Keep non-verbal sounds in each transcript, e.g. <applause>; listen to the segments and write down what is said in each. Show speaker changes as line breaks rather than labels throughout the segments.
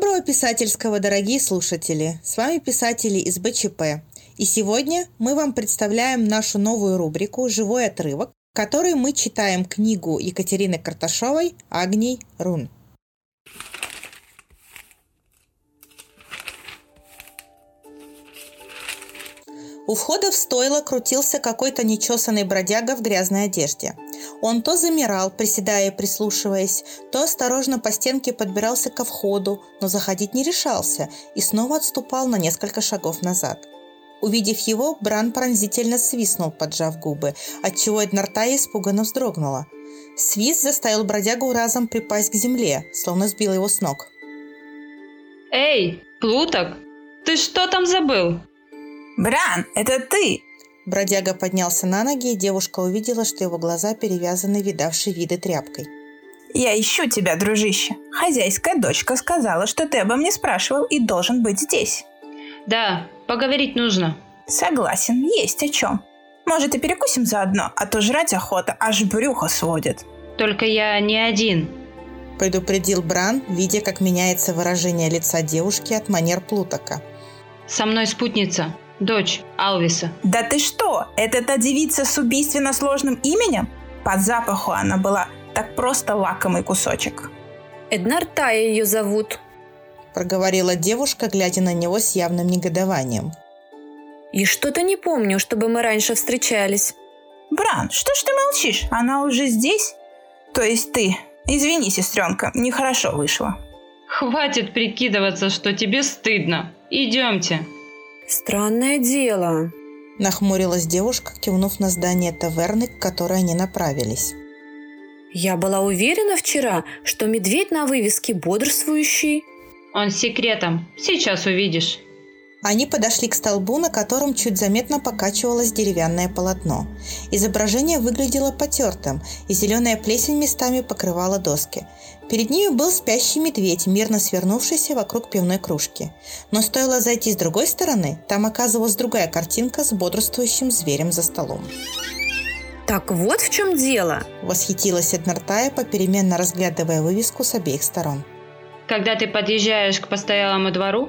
Доброго писательского, дорогие слушатели! С вами писатели из БЧП. И сегодня мы вам представляем нашу новую рубрику «Живой отрывок», в которой мы читаем книгу Екатерины Карташовой «Агний Рун». У входа в стойло крутился какой-то нечесанный бродяга в грязной одежде. Он то замирал, приседая и прислушиваясь, то осторожно по стенке подбирался ко входу, но заходить не решался и снова отступал на несколько шагов назад. Увидев его, Бран пронзительно свистнул, поджав губы, отчего Эднартая испуганно вздрогнула. Свист заставил бродягу разом припасть к земле, словно сбил его с ног.
«Эй, Плуток, ты что там забыл?»
«Бран, это ты!»
Бродяга поднялся на ноги, и девушка увидела, что его глаза перевязаны видавшей виды тряпкой.
«Я ищу тебя, дружище. Хозяйская дочка сказала, что ты обо мне спрашивал и должен быть здесь».
«Да, поговорить нужно».
«Согласен, есть о чем. Может, и перекусим заодно, а то жрать охота, аж брюхо сводит».
«Только я не один»,
предупредил Бран, видя, как меняется выражение лица девушки от манер Плутока.
«Со мной спутница дочь Алвиса.
Да ты что? Это та девица с убийственно сложным именем? По запаху она была так просто лакомый кусочек.
Эднартая ее зовут.
Проговорила девушка, глядя на него с явным негодованием.
И что-то не помню, чтобы мы раньше встречались.
Бран, что ж ты молчишь? Она уже здесь? То есть ты. Извини, сестренка, нехорошо вышло.
Хватит прикидываться, что тебе стыдно. Идемте.
Странное дело.
Нахмурилась девушка, кивнув на здание таверны, к которой они направились.
Я была уверена вчера, что медведь на вывеске бодрствующий.
Он секретом. Сейчас увидишь.
Они подошли к столбу, на котором чуть заметно покачивалось деревянное полотно. Изображение выглядело потертым, и зеленая плесень местами покрывала доски. Перед ними был спящий медведь, мирно свернувшийся вокруг пивной кружки. Но стоило зайти с другой стороны, там оказывалась другая картинка с бодрствующим зверем за столом.
«Так вот в чем дело!»
– восхитилась Эднартая, попеременно разглядывая вывеску с обеих сторон.
«Когда ты подъезжаешь к постоялому двору,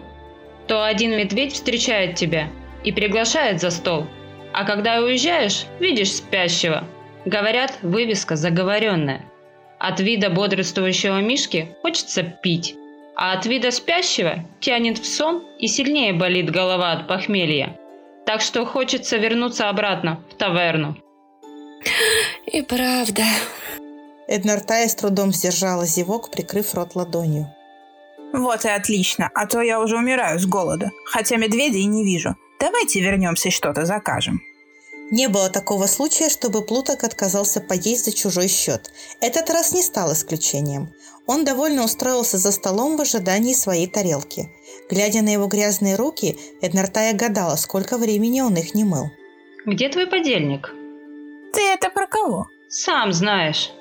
то один медведь встречает тебя и приглашает за стол. А когда уезжаешь, видишь спящего. Говорят, вывеска заговоренная. От вида бодрствующего мишки хочется пить, а от вида спящего тянет в сон и сильнее болит голова от похмелья. Так что хочется вернуться обратно в таверну.
И правда.
Эднартая с трудом сдержала зевок, прикрыв рот ладонью.
Вот и отлично, а то я уже умираю с голода, хотя медведей не вижу. Давайте вернемся и что-то закажем.
Не было такого случая, чтобы Плуток отказался поесть за чужой счет. Этот раз не стал исключением. Он довольно устроился за столом в ожидании своей тарелки. Глядя на его грязные руки, Эднартая гадала, сколько времени он их не мыл.
«Где твой подельник?»
«Ты это про кого?»
«Сам знаешь».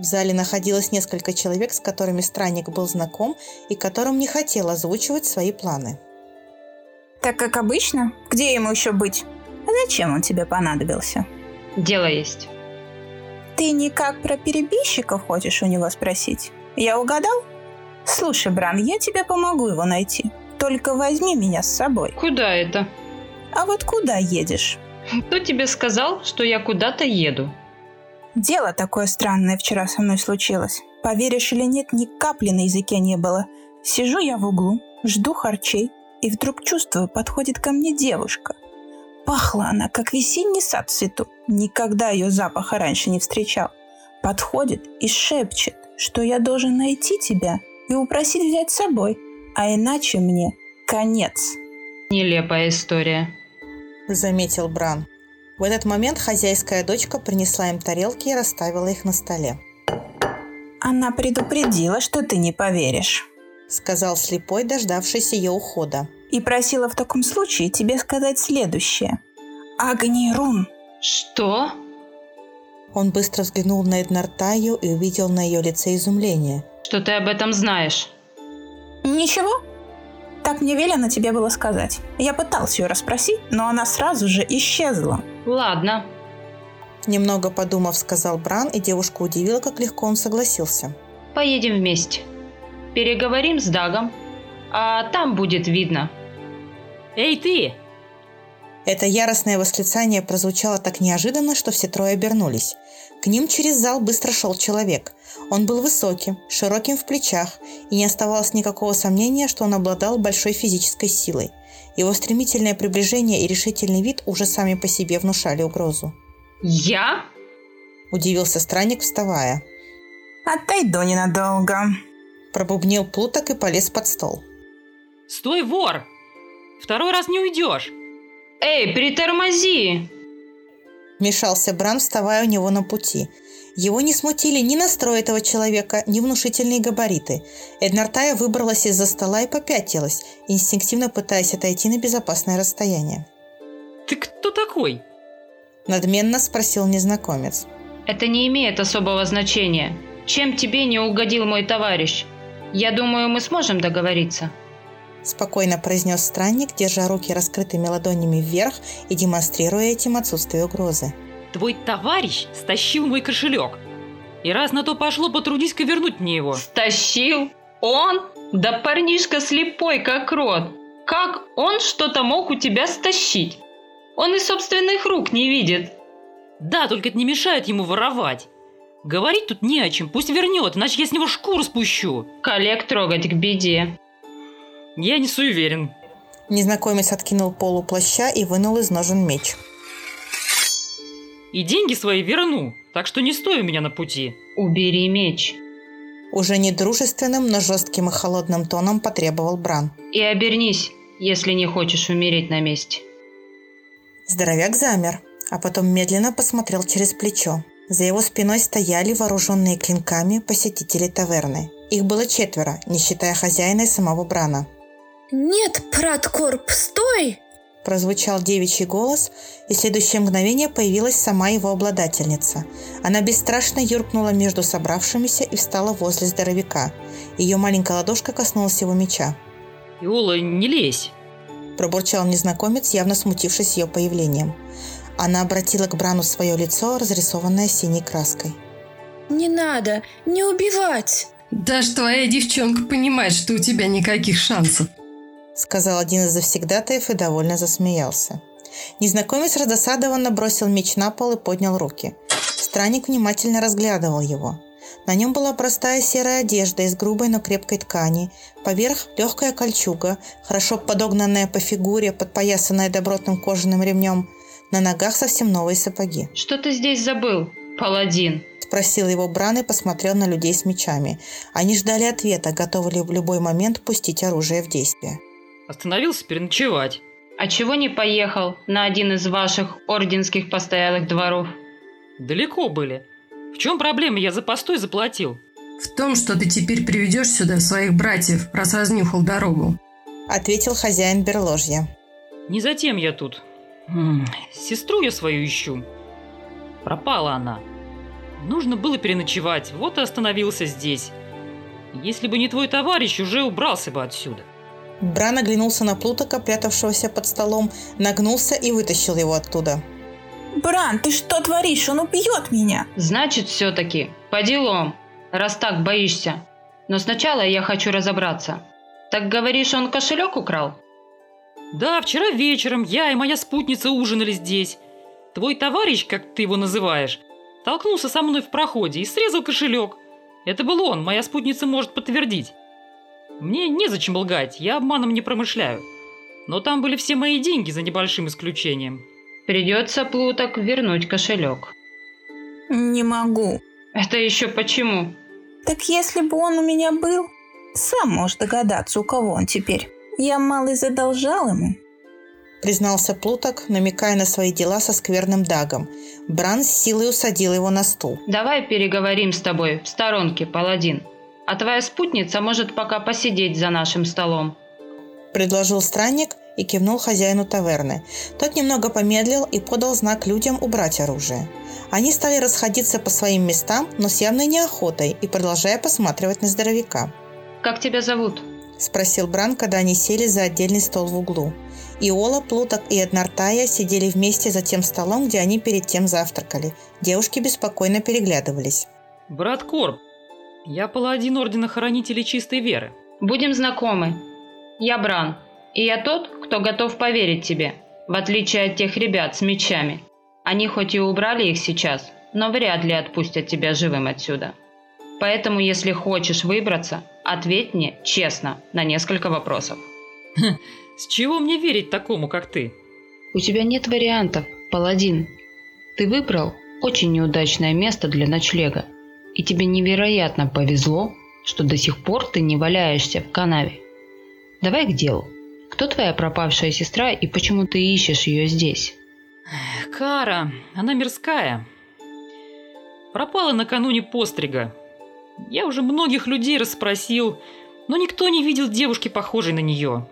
В зале находилось несколько человек, с которыми странник был знаком и которым не хотел озвучивать свои планы.
«Так как обычно? Где ему еще быть? А зачем он тебе понадобился?»
«Дело есть».
«Ты никак про перебежчиков хочешь у него спросить? Я угадал? Слушай, Бран, я тебе помогу его найти. Только возьми меня с собой».
«Куда это?»
«А вот куда едешь?»
«Кто тебе сказал, что я куда-то еду?»
Дело такое странное вчера со мной случилось. Поверишь или нет, ни капли на языке не было. Сижу я в углу, жду харчей, и вдруг чувствую, подходит ко мне девушка. Пахла она, как весенний сад в цвету. Никогда ее запаха раньше не встречал. Подходит и шепчет, что я должен найти тебя и упросить взять с собой, а иначе мне конец.
Нелепая история,
заметил Бран. В этот момент хозяйская дочка принесла им тарелки и расставила их на столе.
«Она предупредила, что ты не поверишь», —
сказал слепой, дождавшийся ее ухода.
«И просила в таком случае тебе сказать следующее. Агнирун».
«Что?»
Он быстро взглянул на Эднартаю и увидел на ее лице изумление.
«Что ты об этом знаешь?»
«Ничего. Так мне велено тебе было сказать. Я пытался ее расспросить, но она сразу же исчезла».
Ладно.
Немного подумав, сказал Бран, и девушка удивила, как легко он согласился.
Поедем вместе. переговорим с Дагом, а там будет видно.
Эй, ты!
Это яростное восклицание прозвучало так неожиданно, что все трое обернулись. К ним через зал быстро шел человек. Он был высоким, широким в плечах, и не оставалось никакого сомнения, что он обладал большой физической силой. Его стремительное приближение и решительный вид уже сами по себе внушали угрозу.
Я?
Удивился странник, вставая.
Отойду ненадолго.
Пробубнил плуток и полез под стол.
Стой, вор! Второй раз не уйдешь.
Эй, притормози!
Вмешался Бран, вставая у него на пути. Его не смутили ни настрой этого человека, ни внушительные габариты. Эднартая выбралась из-за стола и попятилась, инстинктивно пытаясь отойти на безопасное расстояние.
Ты кто такой?
Надменно спросил незнакомец.
Это не имеет особого значения. Чем тебе не угодил мой товарищ? Я думаю, мы сможем договориться.
Спокойно произнес странник, держа руки раскрытыми ладонями вверх и демонстрируя этим отсутствие угрозы.
Твой товарищ стащил мой кошелек. И раз на то пошло, потрудись-ка вернуть мне его.
Стащил? Он? Да парнишка слепой, как рот. Как он что-то мог у тебя стащить? Он и собственных рук не видит.
Да, только это не мешает ему воровать. Говорить тут не о чем, пусть вернет, иначе я с него шкуру спущу.
Коллег трогать к беде.
Я не суеверен.
Незнакомец откинул полу плаща и вынул из ножен меч.
И деньги свои верну, так что не стой у меня на пути.
Убери меч.
Уже не дружественным, но жестким и холодным тоном потребовал Бран.
И обернись, если не хочешь умереть на месте.
Здоровяк замер, а потом медленно посмотрел через плечо. За его спиной стояли вооруженные клинками посетители таверны. Их было четверо, не считая хозяина и самого Брана.
«Нет, Праткорп, стой!»
Прозвучал девичий голос, и в следующее мгновение появилась сама его обладательница. Она бесстрашно юркнула между собравшимися и встала возле здоровяка. Ее маленькая ладошка коснулась его меча.
Иола, не лезь.
Пробурчал незнакомец, явно смутившись ее появлением. Она обратила к Брану свое лицо, разрисованное синей краской.
«Не надо, не убивать!»
«Даже твоя девчонка понимает, что у тебя никаких шансов»,
сказал один из завсегдатаев и довольно засмеялся. Незнакомец раздосадованно бросил меч на пол и поднял руки. Странник внимательно разглядывал его. На нем была простая серая одежда из грубой, но крепкой ткани. Поверх легкая кольчуга, хорошо подогнанная по фигуре, подпоясанная добротным кожаным ремнем. На ногах совсем новые сапоги.
Что ты здесь забыл, паладин?
Спросил его Бран и посмотрел на людей с мечами. Они ждали ответа, готовы в любой момент пустить оружие в действие.
Остановился переночевать.
А чего не поехал на один из ваших орденских постоялых дворов?
Далеко были. В чем проблема? Я за постой заплатил.
В том, что ты теперь приведешь сюда своих братьев, раз разнюхал дорогу.
Ответил хозяин берложья.
Не затем я тут. М -м, сестру я свою ищу. Пропала она. Нужно было переночевать, вот и остановился здесь. Если бы не твой товарищ, уже убрался бы отсюда.
Бран оглянулся на Плутока, прятавшегося под столом, нагнулся и вытащил его оттуда.
Бран, ты что творишь? Он убьет меня.
Значит, все-таки по делам, раз так боишься. Но сначала я хочу разобраться. Так говоришь, он кошелек украл?
Да, вчера вечером я и моя спутница ужинали здесь. Твой товарищ, как ты его называешь, толкнулся со мной в проходе и срезал кошелек. Это был он, моя спутница может подтвердить. Мне незачем лгать, я обманом не промышляю. Но там были все мои деньги за небольшим исключением.
Придется, Плуток, вернуть кошелек.
Не могу.
Это еще почему?
Так если бы он у меня был, сам можешь догадаться, у кого он теперь. Я малый задолжал ему.
Признался Плуток, намекая на свои дела со скверным Дагом. Бран с силой усадил его на стул.
Давай переговорим с тобой в сторонке, паладин а твоя спутница может пока посидеть за нашим столом».
Предложил странник и кивнул хозяину таверны. Тот немного помедлил и подал знак людям убрать оружие. Они стали расходиться по своим местам, но с явной неохотой и продолжая посматривать на здоровяка.
«Как тебя зовут?»
– спросил Бран, когда они сели за отдельный стол в углу. Иола, Плуток и Эднартая сидели вместе за тем столом, где они перед тем завтракали. Девушки беспокойно переглядывались.
«Брат Корб, Я паладин Ордена Хранителей Чистой Веры.
Будем знакомы. Я Бран, и я тот, кто готов поверить тебе, в отличие от тех ребят с мечами. Они хоть и убрали их сейчас, но вряд ли отпустят тебя живым отсюда. Поэтому, если хочешь выбраться, ответь мне честно на несколько вопросов.
С чего мне верить такому, как ты?
У тебя нет вариантов, паладин. Ты выбрал очень неудачное место для ночлега. И тебе невероятно повезло, что до сих пор ты не валяешься в канаве. Давай к делу. Кто твоя пропавшая сестра и почему ты ищешь ее здесь?
Кара, она мирская. Пропала накануне пострига. Я уже многих людей расспросил, но никто не видел девушки, похожей на нее.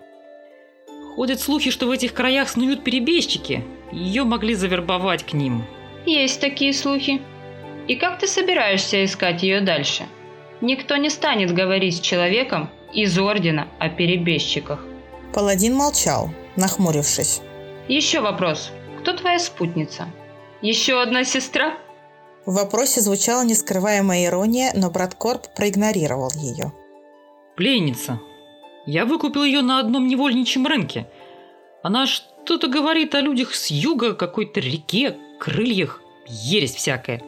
Ходят слухи, что в этих краях снуют перебежчики. Ее могли завербовать к ним.
Есть такие слухи. И как ты собираешься искать ее дальше? Никто не станет говорить с человеком из Ордена о перебежчиках.
Паладин молчал, нахмурившись.
Еще вопрос. Кто твоя спутница? Еще одна сестра?
В вопросе звучала нескрываемая ирония, но брат Корп проигнорировал ее.
Пленница. Я выкупил ее на одном невольничьем рынке. Она что-то говорит о людях с юга, какой-то реке, крыльях, ересь всякая.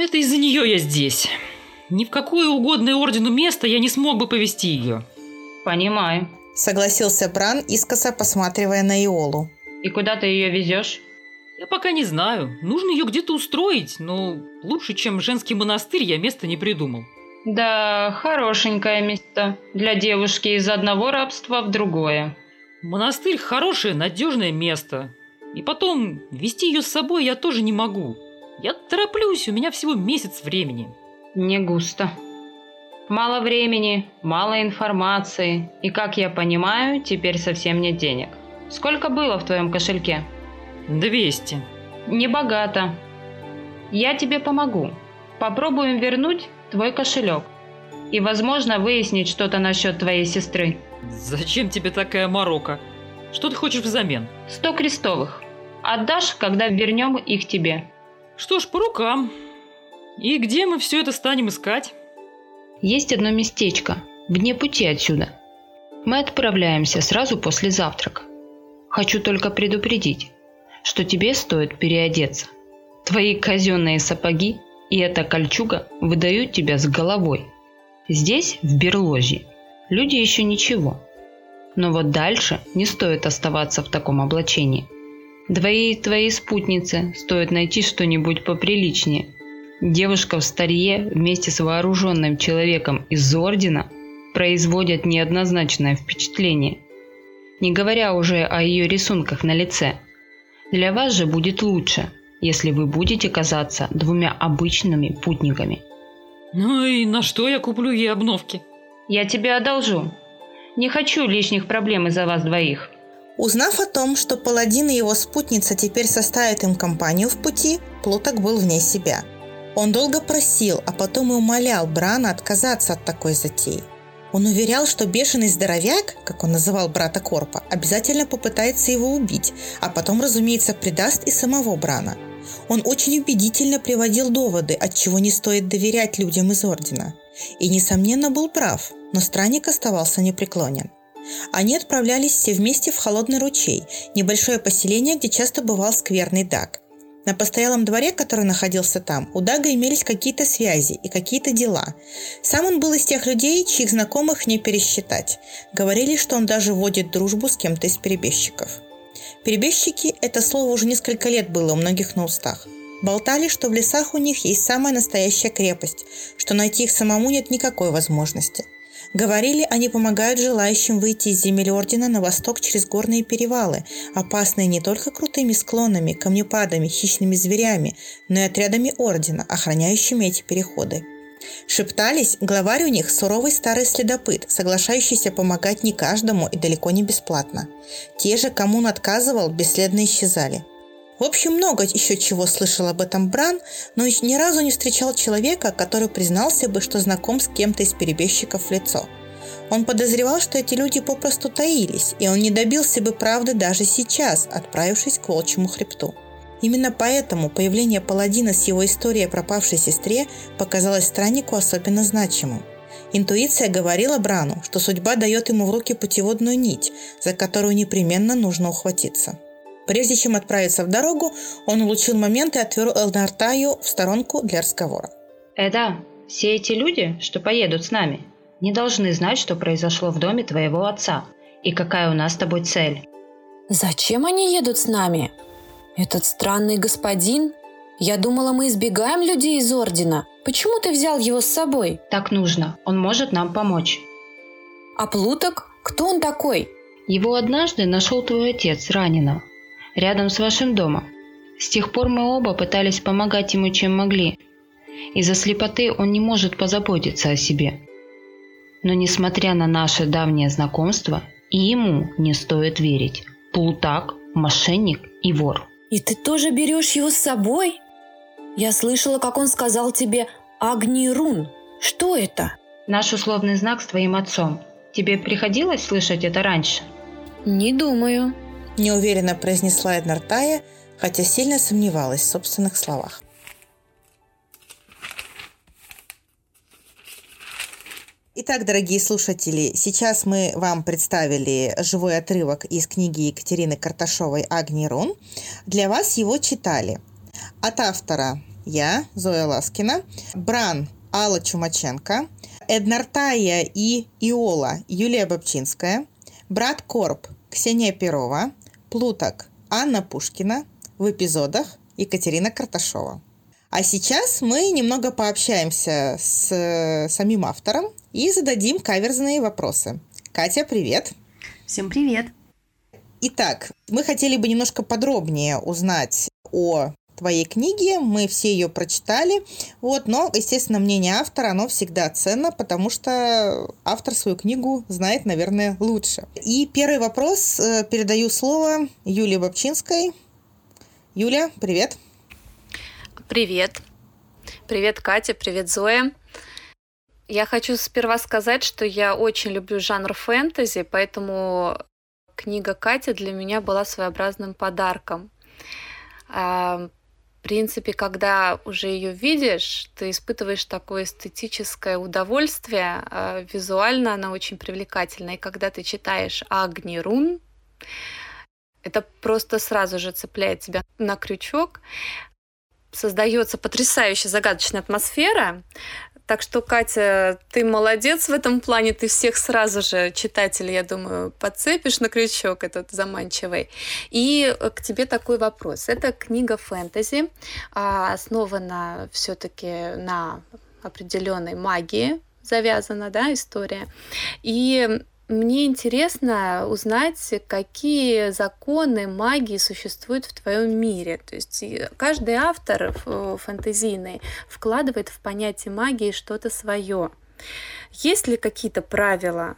Это из-за нее я здесь. Ни в какое угодное ордену место я не смог бы повести ее.
Понимаю.
Согласился Бран, искоса посматривая на Иолу.
И куда ты ее везешь?
Я пока не знаю. Нужно ее где-то устроить, но лучше, чем женский монастырь, я места не придумал.
Да, хорошенькое место. Для девушки из одного рабства в другое.
Монастырь хорошее, надежное место. И потом, вести ее с собой я тоже не могу. Я тороплюсь, у меня всего месяц времени.
Не густо. Мало времени, мало информации. И, как я понимаю, теперь совсем нет денег. Сколько было в твоем кошельке?
200.
Небогато. Я тебе помогу. Попробуем вернуть твой кошелек. И, возможно, выяснить что-то насчет твоей сестры.
Зачем тебе такая морока? Что ты хочешь взамен?
Сто крестовых. Отдашь, когда вернем их тебе.
Что ж, по рукам. И где мы все это станем искать?
Есть одно местечко, вне пути отсюда. Мы отправляемся сразу после завтрака. Хочу только предупредить, что тебе стоит переодеться. Твои казенные сапоги и эта кольчуга выдают тебя с головой. Здесь, в Берлозе, люди еще ничего. Но вот дальше не стоит оставаться в таком облачении. Двоей твоей спутнице стоит найти что-нибудь поприличнее. Девушка в старье вместе с вооруженным человеком из Ордена производят неоднозначное впечатление – не говоря уже о ее рисунках на лице. Для вас же будет лучше, если вы будете казаться двумя обычными путниками.
Ну и на что я куплю ей обновки?
Я тебе одолжу. Не хочу лишних проблем из-за вас двоих.
Узнав о том, что паладин и его спутница теперь составят им компанию в пути, Плуток был вне себя. Он долго просил, а потом и умолял Брана отказаться от такой затеи. Он уверял, что бешеный здоровяк, как он называл брата Корпа, обязательно попытается его убить, а потом, разумеется, предаст и самого Брана. Он очень убедительно приводил доводы, от чего не стоит доверять людям из Ордена. И, несомненно, был прав, но странник оставался непреклонен. Они отправлялись все вместе в Холодный ручей, небольшое поселение, где часто бывал скверный Даг – на постоялом дворе, который находился там, у Дага имелись какие-то связи и какие-то дела. Сам он был из тех людей, чьих знакомых не пересчитать. Говорили, что он даже водит дружбу с кем-то из перебежчиков. Перебежчики – это слово уже несколько лет было у многих на устах. Болтали, что в лесах у них есть самая настоящая крепость, что найти их самому нет никакой возможности – Говорили, они помогают желающим выйти из земель Ордена на восток через горные перевалы, опасные не только крутыми склонами, камнепадами, хищными зверями, но и отрядами Ордена, охраняющими эти переходы. Шептались, главарь у них суровый старый следопыт, соглашающийся помогать не каждому и далеко не бесплатно. Те же, кому он отказывал, бесследно исчезали. В общем, много еще чего слышал об этом Бран, но ни разу не встречал человека, который признался бы, что знаком с кем-то из перебежчиков в лицо. Он подозревал, что эти люди попросту таились, и он не добился бы правды даже сейчас, отправившись к волчьему хребту. Именно поэтому появление паладина с его историей о пропавшей сестре показалось страннику особенно значимым. Интуиция говорила Брану, что судьба дает ему в руки путеводную нить, за которую непременно нужно ухватиться. Прежде чем отправиться в дорогу, он улучил момент и отвел Элнартаю в сторонку для разговора.
«Э, да, все эти люди, что поедут с нами, не должны знать, что произошло в доме твоего отца и какая у нас с тобой цель».
«Зачем они едут с нами? Этот странный господин? Я думала, мы избегаем людей из Ордена. Почему ты взял его с собой?»
«Так нужно. Он может нам помочь».
«А Плуток? Кто он такой?»
«Его однажды нашел твой отец раненого, рядом с вашим домом. С тех пор мы оба пытались помогать ему, чем могли. Из-за слепоты он не может позаботиться о себе. Но несмотря на наше давнее знакомство, и ему не стоит верить. Плутак, мошенник и вор.
«И ты тоже берешь его с собой?» Я слышала, как он сказал тебе «Агнирун». Что это?
Наш условный знак с твоим отцом. Тебе приходилось слышать это раньше?
Не думаю.
Неуверенно произнесла Эднартая, хотя сильно сомневалась в собственных словах. Итак, дорогие слушатели, сейчас мы вам представили живой отрывок из книги Екатерины Карташовой «Агни Рун». Для вас его читали от автора я, Зоя Ласкина, Бран Алла Чумаченко, Эднартая и Иола Юлия Бобчинская, брат Корп Ксения Перова, Плуток Анна Пушкина, в эпизодах Екатерина Карташова. А сейчас мы немного пообщаемся с э, самим автором и зададим каверзные вопросы. Катя, привет!
Всем привет!
Итак, мы хотели бы немножко подробнее узнать о твоей книги, мы все ее прочитали, вот, но, естественно, мнение автора, оно всегда ценно, потому что автор свою книгу знает, наверное, лучше. И первый вопрос, э, передаю слово Юлии Бобчинской. Юля, привет.
Привет. Привет, Катя, привет, Зоя. Я хочу сперва сказать, что я очень люблю жанр фэнтези, поэтому книга Кати для меня была своеобразным подарком. В принципе, когда уже ее видишь, ты испытываешь такое эстетическое удовольствие. А, визуально она очень привлекательна. И когда ты читаешь Агни Рун, это просто сразу же цепляет тебя на крючок. Создается потрясающая загадочная атмосфера. Так что, Катя, ты молодец в этом плане, ты всех сразу же, читателей, я думаю, подцепишь на крючок этот заманчивый. И к тебе такой вопрос. Это книга фэнтези, а, основана все-таки на определенной магии, завязана, да, история. И мне интересно узнать, какие законы магии существуют в твоем мире. То есть каждый автор фэнтезийный вкладывает в понятие магии что-то свое. Есть ли какие-то правила?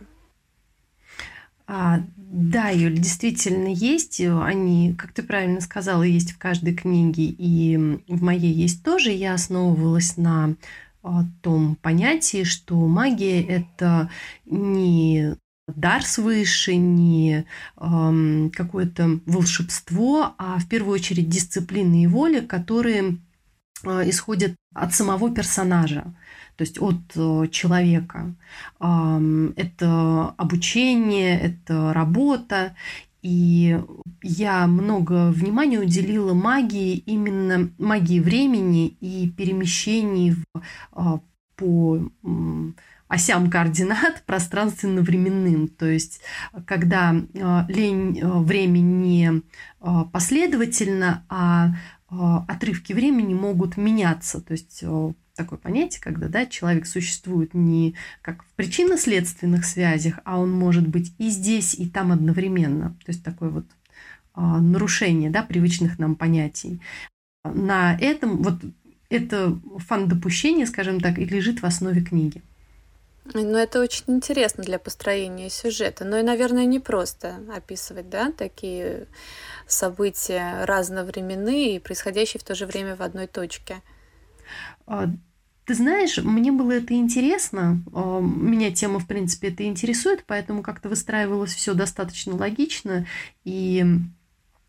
А, да, Юль, действительно есть. Они, как ты правильно сказала, есть в каждой книге, и в моей есть тоже. Я основывалась на а, том понятии, что магия это не дар свыше, не э, какое-то волшебство, а в первую очередь дисциплина и воля, которые э, исходят от самого персонажа, то есть от э, человека. Э, это обучение, это работа. И я много внимания уделила магии, именно магии времени и перемещений в, э, по осям координат <laughs> пространственно-временным. То есть, когда э, лень э, времени э, последовательно, а отрывки времени могут меняться. То есть такое понятие, когда да, человек существует не как в причинно-следственных связях, а он может быть и здесь, и там одновременно. То есть такое вот нарушение да, привычных нам понятий. На этом вот это фан допущение, скажем так, и лежит в основе книги.
Ну, это очень интересно для построения сюжета. Но и, наверное, не просто описывать, да, такие события разновременные и происходящие в то же время в одной точке.
А, ты знаешь, мне было это интересно. А, меня тема, в принципе, это интересует, поэтому как-то выстраивалось все достаточно логично. И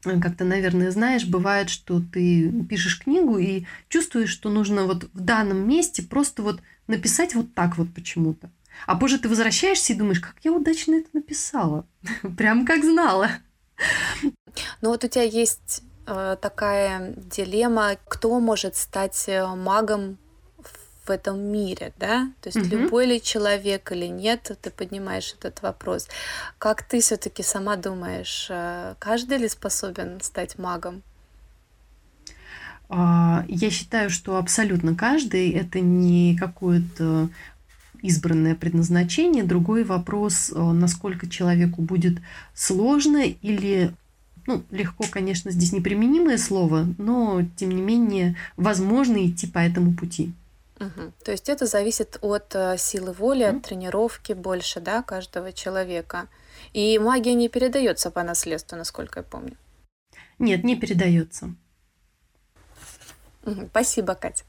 как ты, наверное, знаешь, бывает, что ты пишешь книгу и чувствуешь, что нужно вот в данном месте просто вот написать вот так вот почему-то. А позже ты возвращаешься и думаешь, как я удачно это написала. <laughs> Прям как знала.
Ну вот у тебя есть э, такая дилемма, кто может стать э, магом в этом мире, да? То есть угу. любой ли человек или нет, ты поднимаешь этот вопрос. Как ты все-таки сама думаешь, э, каждый ли способен стать магом?
А, я считаю, что абсолютно каждый это не какое-то избранное предназначение. Другой вопрос, э, насколько человеку будет сложно или ну, легко, конечно, здесь неприменимое слово, но, тем не менее, возможно идти по этому пути.
Угу. То есть это зависит от э, силы воли, от тренировки больше, да, каждого человека. И магия не передается по наследству, насколько я помню.
Нет, не передается.
Угу. Спасибо, Катя.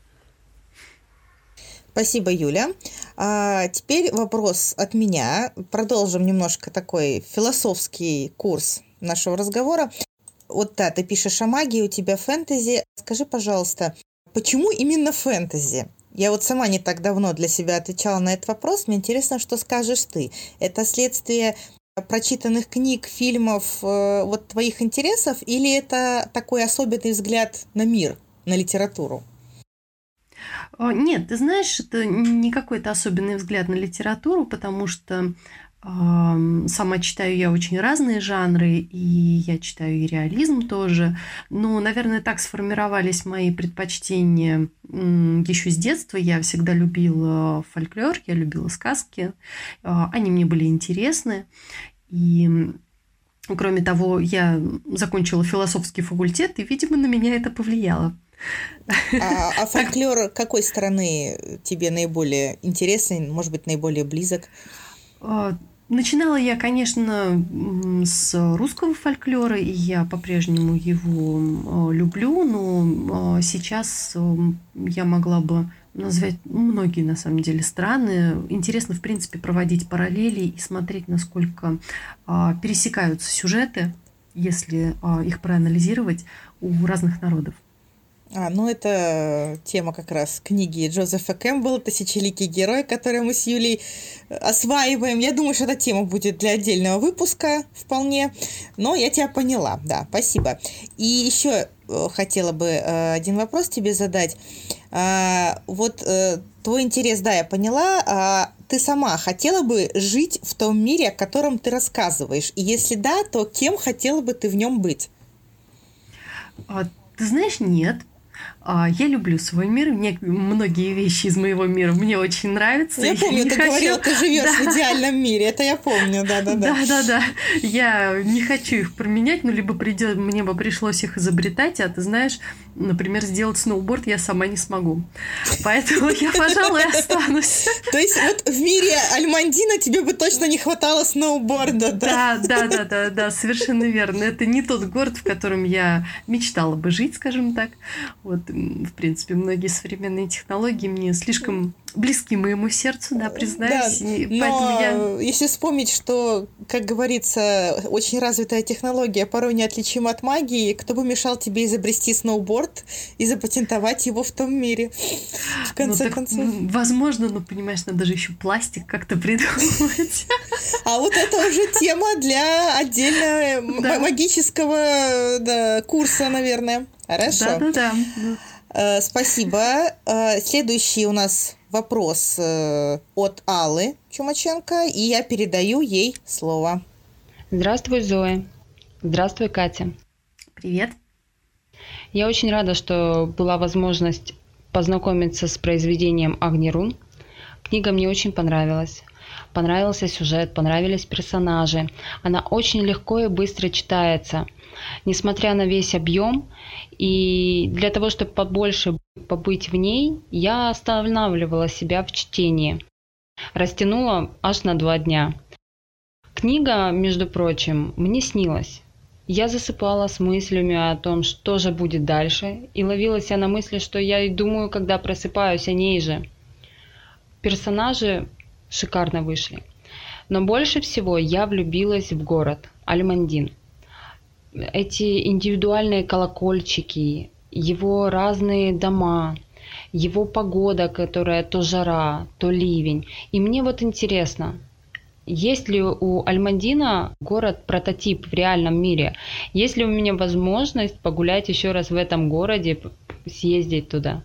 Спасибо, Юля. А теперь вопрос от меня. Продолжим немножко такой философский курс нашего разговора. Вот да, ты пишешь о магии, у тебя фэнтези. Скажи, пожалуйста, почему именно фэнтези? Я вот сама не так давно для себя отвечала на этот вопрос. Мне интересно, что скажешь ты. Это следствие прочитанных книг, фильмов, э, вот твоих интересов, или это такой особенный взгляд на мир, на литературу?
Нет, ты знаешь, это не какой-то особенный взгляд на литературу, потому что Сама читаю я очень разные жанры, и я читаю и реализм тоже. Но, наверное, так сформировались мои предпочтения еще с детства. Я всегда любила фольклор, я любила сказки. А, они мне были интересны. И кроме того, я закончила философский факультет, и, видимо, на меня это повлияло.
А, а <laughs> фольклор какой страны тебе наиболее интересен, может быть, наиболее близок?
А, Начинала я, конечно, с русского фольклора, и я по-прежнему его люблю, но сейчас я могла бы назвать многие, на самом деле, страны. Интересно, в принципе, проводить параллели и смотреть, насколько а, пересекаются сюжеты, если а, их проанализировать у разных народов.
А, ну это тема как раз книги Джозефа Кэмпбелла «Тысячеликий герой», которую мы с Юлей э, осваиваем. Я думаю, что эта тема будет для отдельного выпуска вполне. Но я тебя поняла, да, спасибо. И еще э, хотела бы э, один вопрос тебе задать. А, вот твой интерес, да, я поняла. А ты сама хотела бы жить в том мире, о котором ты рассказываешь? И если да, то кем хотела бы ты в нем быть?
А, ты знаешь, нет, я люблю свой мир, мне многие вещи из моего мира мне очень нравятся.
Я помню, я ты хочу... говорила, ты живешь да. в идеальном мире, это я помню, да, да, да.
Да, да, да. Я не хочу их променять, но либо придет, мне бы пришлось их изобретать, а ты знаешь, например, сделать сноуборд я сама не смогу. Поэтому я, <laughs> пожалуй, останусь.
То есть вот в мире Альмандина тебе бы точно не хватало сноуборда,
да? Да, да, да, да, да, совершенно верно. Это не тот город, в котором я мечтала бы жить, скажем так. Вот в принципе, многие современные технологии мне слишком близки моему сердцу, да, признаюсь. Да,
и но я... если вспомнить, что, как говорится, очень развитая технология порой неотличима от магии, кто бы мешал тебе изобрести сноуборд и запатентовать его в том мире, в ну конце ну, так, концов.
Возможно, но, понимаешь, надо же еще пластик как-то <laughs> придумать.
А вот это уже тема для отдельного магического курса, наверное. Хорошо.
Да-да-да.
Э, спасибо. Э, следующий у нас вопрос э, от Аллы Чумаченко, и я передаю ей слово.
Здравствуй, Зоя. Здравствуй, Катя.
Привет.
Я очень рада, что была возможность познакомиться с произведением Агнирун. Книга мне очень понравилась. Понравился сюжет, понравились персонажи. Она очень легко и быстро читается. Несмотря на весь объем, и для того, чтобы побольше побыть в ней, я останавливала себя в чтении. Растянула аж на два дня. Книга, между прочим, мне снилась. Я засыпала с мыслями о том, что же будет дальше, и ловила себя на мысли, что я и думаю, когда просыпаюсь о ней же. Персонажи шикарно вышли. Но больше всего я влюбилась в город Альмандин – эти индивидуальные колокольчики, его разные дома, его погода, которая то жара, то ливень. И мне вот интересно, есть ли у Альмандина город-прототип в реальном мире? Есть ли у меня возможность погулять еще раз в этом городе, съездить туда?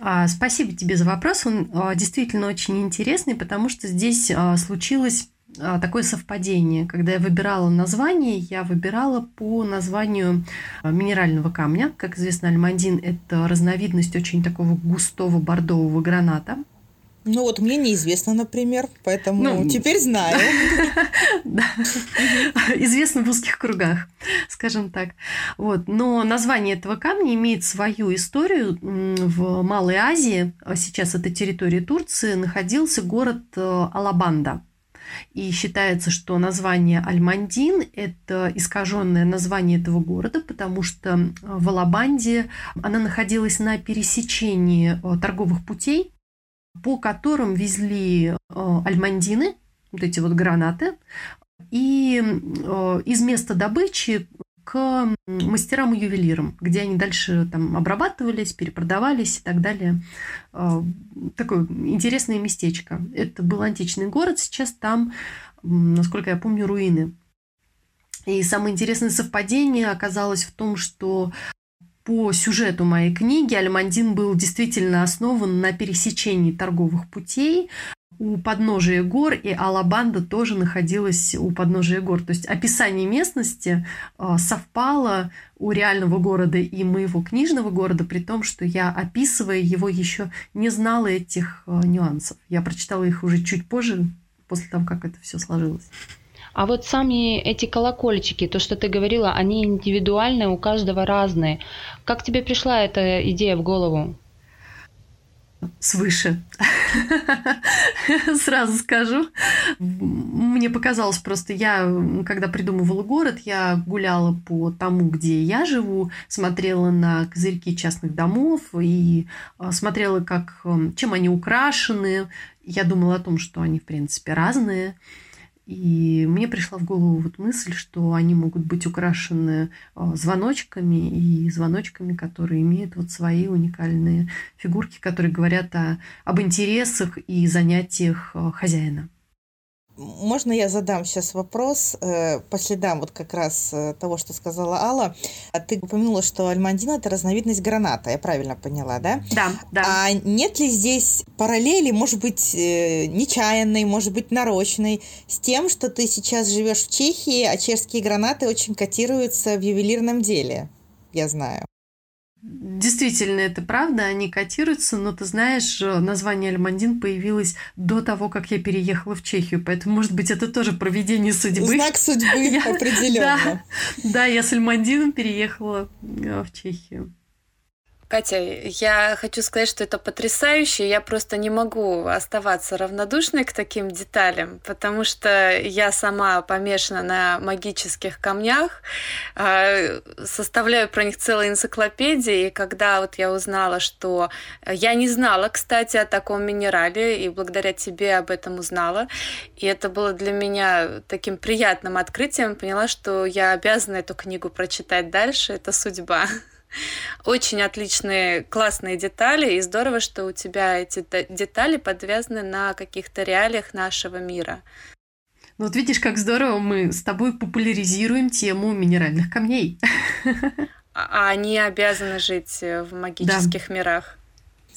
А, спасибо тебе за вопрос. Он а, действительно очень интересный, потому что здесь а, случилось такое совпадение. Когда я выбирала название, я выбирала по названию минерального камня. Как известно, альмандин – это разновидность очень такого густого бордового граната.
Ну вот мне неизвестно, например, поэтому ну, теперь знаю. <laughs>
Известно в узких кругах, скажем так. Вот. Но название этого камня имеет свою историю. В Малой Азии, а сейчас это территория Турции, находился город э, Алабанда. И считается, что название Альмандин – это искаженное название этого города, потому что в Алабанде она находилась на пересечении э, торговых путей, по которым везли э, альмандины, вот эти вот гранаты, и э, из места добычи к мастерам и ювелирам, где они дальше там обрабатывались, перепродавались и так далее. Э, такое интересное местечко. Это был античный город, сейчас там, насколько я помню, руины. И самое интересное совпадение оказалось в том, что по сюжету моей книги Альмандин был действительно основан на пересечении торговых путей у подножия гор, и Алабанда тоже находилась у подножия гор. То есть описание местности а, совпало у реального города и моего книжного города, при том, что я, описывая его, еще не знала этих а, нюансов. Я прочитала их уже чуть позже, после того, как это все сложилось.
А вот сами эти колокольчики, то, что ты говорила, они индивидуальные, у каждого разные. Как тебе пришла эта идея в голову?
Свыше. <laughs> Сразу скажу. Мне показалось просто, я, когда придумывала город, я гуляла по тому, где я живу, смотрела на козырьки частных домов и а, смотрела, как, чем они украшены. Я думала о том, что они, в принципе, разные. И мне пришла в голову вот мысль, что они могут быть украшены а, звоночками и звоночками, которые имеют вот свои уникальные фигурки, которые говорят о, об интересах и занятиях а, хозяина.
Можно я задам сейчас вопрос э, по следам вот как раз э, того, что сказала Алла? А ты упомянула, что альмандин – это разновидность граната, я правильно поняла, да?
Да, да.
А нет ли здесь параллели, может быть, э, нечаянной, может быть, нарочной, с тем, что ты сейчас живешь в Чехии, а чешские гранаты очень котируются в ювелирном деле? Я знаю.
Действительно, это правда, они котируются, но ты знаешь, название Альмандин появилось до того, как я переехала в Чехию, поэтому, может быть, это тоже проведение судьбы.
Знак судьбы <laughs> я, определенно.
Да, да, я с Альмандином переехала э, в Чехию.
Катя, я хочу сказать, что это потрясающе. Я просто не могу оставаться равнодушной к таким деталям, потому что я сама помешана на магических камнях, а, составляю про них целые энциклопедии, и когда вот я узнала, что я не знала, кстати, о таком минерале, и благодаря тебе об этом узнала, и это было для меня таким приятным открытием, поняла, что я обязана эту книгу прочитать дальше, это судьба. Очень отличные, классные детали, и здорово, что у тебя эти детали подвязаны на каких-то реалиях нашего мира.
Ну вот видишь, как здорово мы с тобой популяризируем тему минеральных камней.
А, а они обязаны жить в магических да. мирах.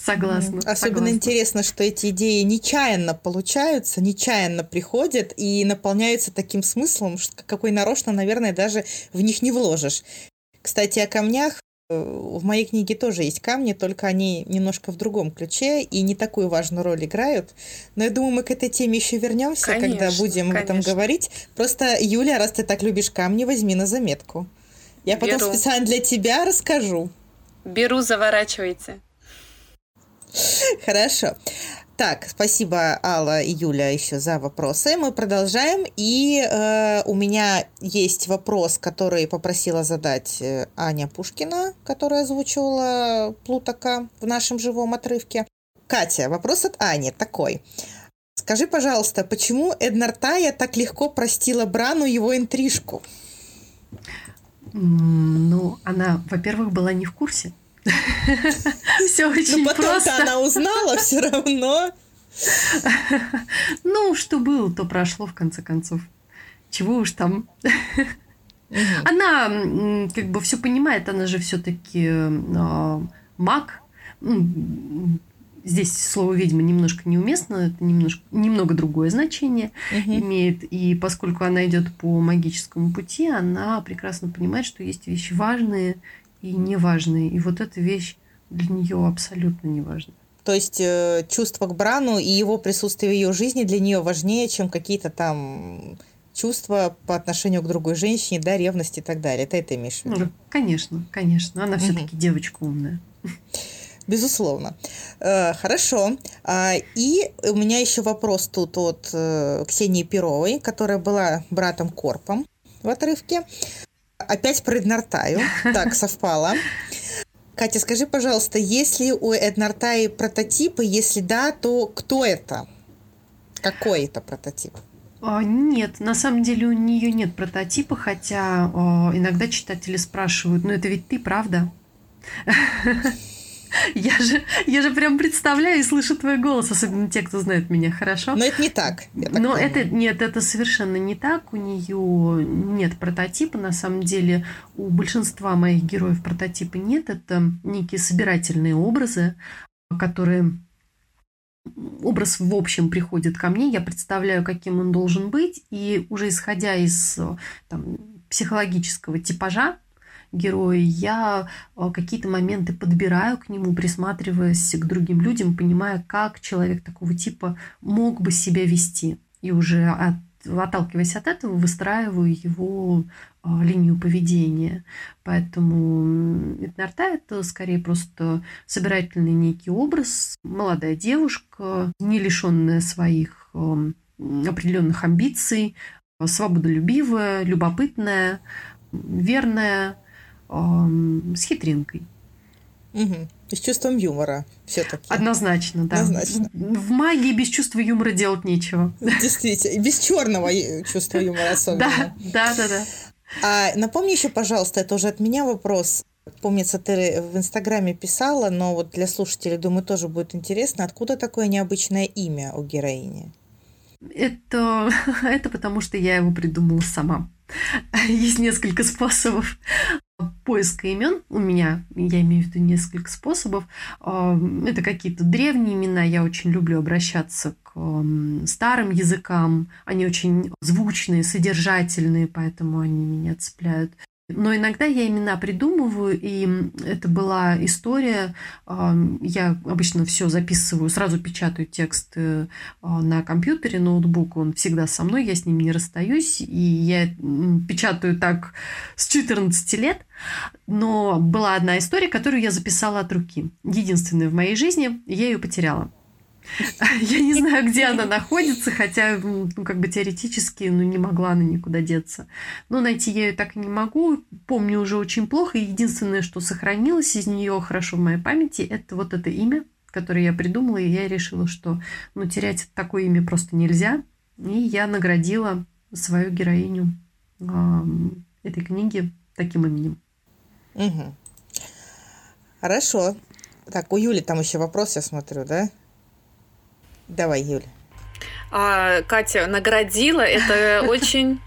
Согласна.
Особенно
согласна.
интересно, что эти идеи нечаянно получаются, нечаянно приходят и наполняются таким смыслом, какой нарочно, наверное, даже в них не вложишь. Кстати, о камнях в моей книге тоже есть камни, только они немножко в другом ключе и не такую важную роль играют. Но я думаю, мы к этой теме еще вернемся, конечно, когда будем конечно. об этом говорить. Просто, Юля, раз ты так любишь камни, возьми на заметку. Я Беру. потом специально для тебя расскажу.
Беру, заворачивайте.
Хорошо. Так, спасибо, Алла и Юля, еще за вопросы. Мы продолжаем. И э, у меня есть вопрос, который попросила задать э, Аня Пушкина, которая озвучивала Плутока в нашем живом отрывке. Катя, вопрос от Ани такой. Скажи, пожалуйста, почему Эднартая так легко простила Брану его интрижку?
Ну, она, во-первых, была не в курсе. <laughs> Все очень
Но потом
просто.
она узнала все равно. <laughs>
Ну, что было, то прошло, в конце концов. Чего уж там. Она как бы все понимает, она же все-таки маг. М, Здесь слово ведьма немножко неуместно, это немножко, немного другое значение
Мгм.
имеет. И поскольку она идет по магическому пути, она прекрасно понимает, что есть вещи важные и неважные. И вот эта вещь для нее абсолютно не важна.
То есть э, чувство к Брану и его присутствие в ее жизни для нее важнее, чем какие-то там чувства по отношению к другой женщине, да, ревность и так далее. Это это имеешь в виду?
Ну, конечно, конечно. Она все-таки девочка умная.
Безусловно. Э, Хорошо. А, И у меня еще вопрос тут от э, Ксении Перовой, которая была братом Корпом в отрывке. Опять про Эднартаю. <laughs> Так, совпало. Катя, скажи, пожалуйста, есть ли у Эднартаи прототипы? Если да, то кто это? Какой это прототип?
А, Нет, на самом деле у нее нет прототипа, хотя а, иногда читатели спрашивают, ну это ведь ты, правда? <laughs> <laughs> Я же, я же прям представляю и слышу твой голос, особенно те, кто знает меня хорошо.
Но это не так. так
Но
понимаю.
это нет, это совершенно не так. У нее нет прототипа. На самом деле у большинства моих героев прототипа нет. Это некие собирательные образы, которые образ в общем приходит ко мне, я представляю, каким он должен быть, и уже исходя из там, психологического типажа героя, я э, какие-то моменты подбираю к нему, присматриваясь к другим людям, понимая, как человек такого типа мог бы себя вести. И уже от, отталкиваясь от этого, выстраиваю его э, линию поведения. Поэтому Эднарта – это скорее просто собирательный некий образ. Молодая девушка, не лишенная своих э, определенных амбиций, свободолюбивая, любопытная, верная, с хитринкой.
Мгм. И с чувством юмора все-таки.
Однозначно, да.
Однозначно.
В магии без чувства юмора делать нечего.
Действительно. И без черного чувства юмора <laughs> особенно.
Да, да, да, да.
А напомни еще, пожалуйста, это уже от меня вопрос. Помнится, ты в Инстаграме писала, но вот для слушателей, думаю, тоже будет интересно, откуда такое необычное имя у героини?
Это, <laughs> это потому, что я его придумала сама. <laughs> Есть несколько способов поиска имен у меня, я имею в виду несколько способов. А, Это какие-то древние имена, я очень люблю обращаться к старым языкам. Они очень звучные, содержательные, поэтому они меня цепляют. Но иногда я имена придумываю, и это была история. а, Я обычно все записываю, сразу печатаю текст э, а, на компьютере, ноутбук, он всегда со мной, я с ним не расстаюсь, и я печатаю так с 14 лет. Но была одна история, которую я записала от руки. Единственная в моей жизни, я ее потеряла. <laughs> Я не знаю, где она находится, хотя, ну, как бы теоретически, ну, не могла она никуда деться. Но найти я ее так и не могу. Помню уже очень плохо. Единственное, что сохранилось из нее хорошо в моей памяти, это вот это имя, которое я придумала, и я решила, что, ну, терять такое имя просто нельзя. И я наградила свою героиню ам, этой книги таким именем.
Мгм. Хорошо. Так, у Юли там еще вопрос, я смотрю, да? Давай, Юля.
А, Катя наградила, это <laughs> очень...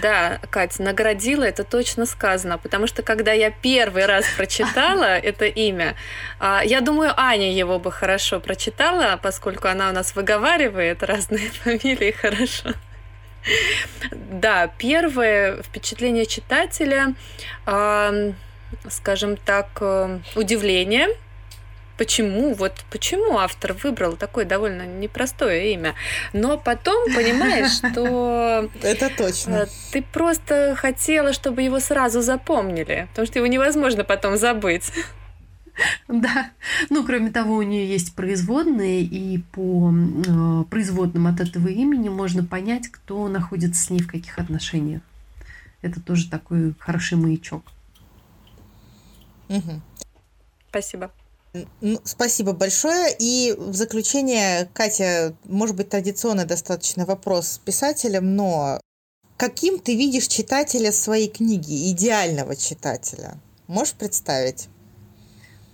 Да, Катя, наградила, это точно сказано, потому что когда я первый раз прочитала <laughs> это имя, а, я думаю, Аня его бы хорошо прочитала, поскольку она у нас выговаривает разные <laughs> фамилии хорошо. Да, первое впечатление читателя, скажем так, э, удивление, почему, вот почему автор выбрал такое довольно непростое имя. Но потом понимаешь, <laughs> что
Это точно.
э, ты просто хотела, чтобы его сразу запомнили, потому что его невозможно потом забыть.
Да. Ну, кроме того, у нее есть производные, и по э, производным от этого имени можно понять, кто находится с ней в каких отношениях. Это тоже такой хороший маячок.
Мгм.
Спасибо.
Ну, спасибо большое. И в заключение, Катя, может быть, традиционный достаточно вопрос писателям, но каким ты видишь читателя своей книги, идеального читателя? Можешь представить?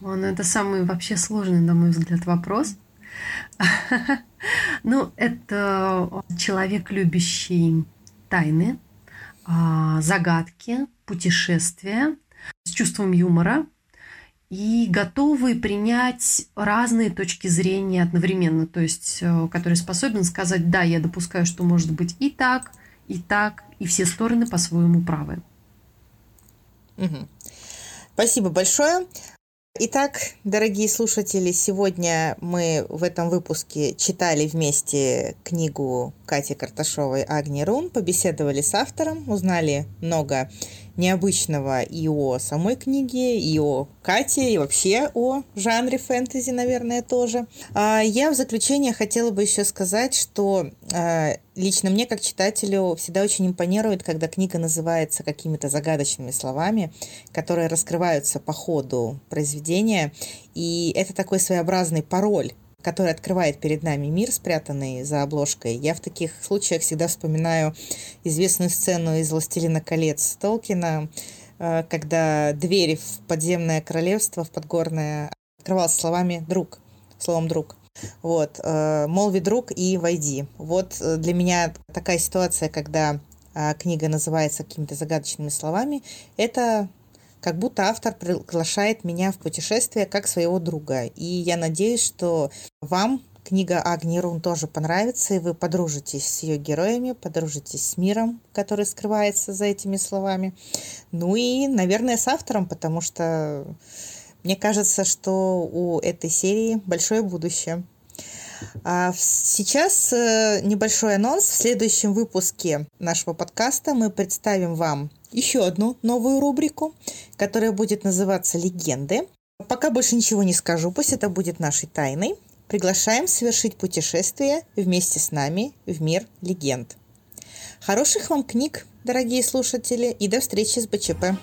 Ну, это самый вообще сложный, на мой взгляд, вопрос. <laughs> Ну, это человек, любящий тайны, а, загадки, путешествия, с чувством юмора и готовый принять разные точки зрения одновременно, то есть э, который способен сказать, да, я допускаю, что может быть и так, и так, и все стороны по-своему правы.
Угу. Спасибо большое. Итак, дорогие слушатели, сегодня мы в этом выпуске читали вместе книгу Кати Карташовой «Агни Рун», побеседовали с автором, узнали много необычного и о самой книге, и о Кате, и вообще о жанре фэнтези, наверное, тоже. А я в заключение хотела бы еще сказать, что а, лично мне, как читателю, всегда очень импонирует, когда книга называется какими-то загадочными словами, которые раскрываются по ходу произведения. И это такой своеобразный пароль который открывает перед нами мир, спрятанный за обложкой. Я в таких случаях всегда вспоминаю известную сцену из «Властелина колец» Толкина, э, когда дверь в подземное королевство, в подгорное, открывалась словами «друг», словом «друг». Вот, э, молви друг и войди. Вот э, для меня такая ситуация, когда книга называется какими-то загадочными словами, это как будто автор приглашает меня в путешествие как своего друга. И я надеюсь, что вам книга Агни Рун тоже понравится, и вы подружитесь с ее героями, подружитесь с миром, который скрывается за этими словами. Ну и, наверное, с автором, потому что мне кажется, что у этой серии большое будущее. А сейчас э, небольшой анонс. В следующем выпуске нашего подкаста мы представим вам еще одну новую рубрику, которая будет называться «Легенды». Пока больше ничего не скажу, пусть это будет нашей тайной. Приглашаем совершить путешествие вместе с нами в мир легенд. Хороших вам книг, дорогие слушатели, и до встречи с БЧП.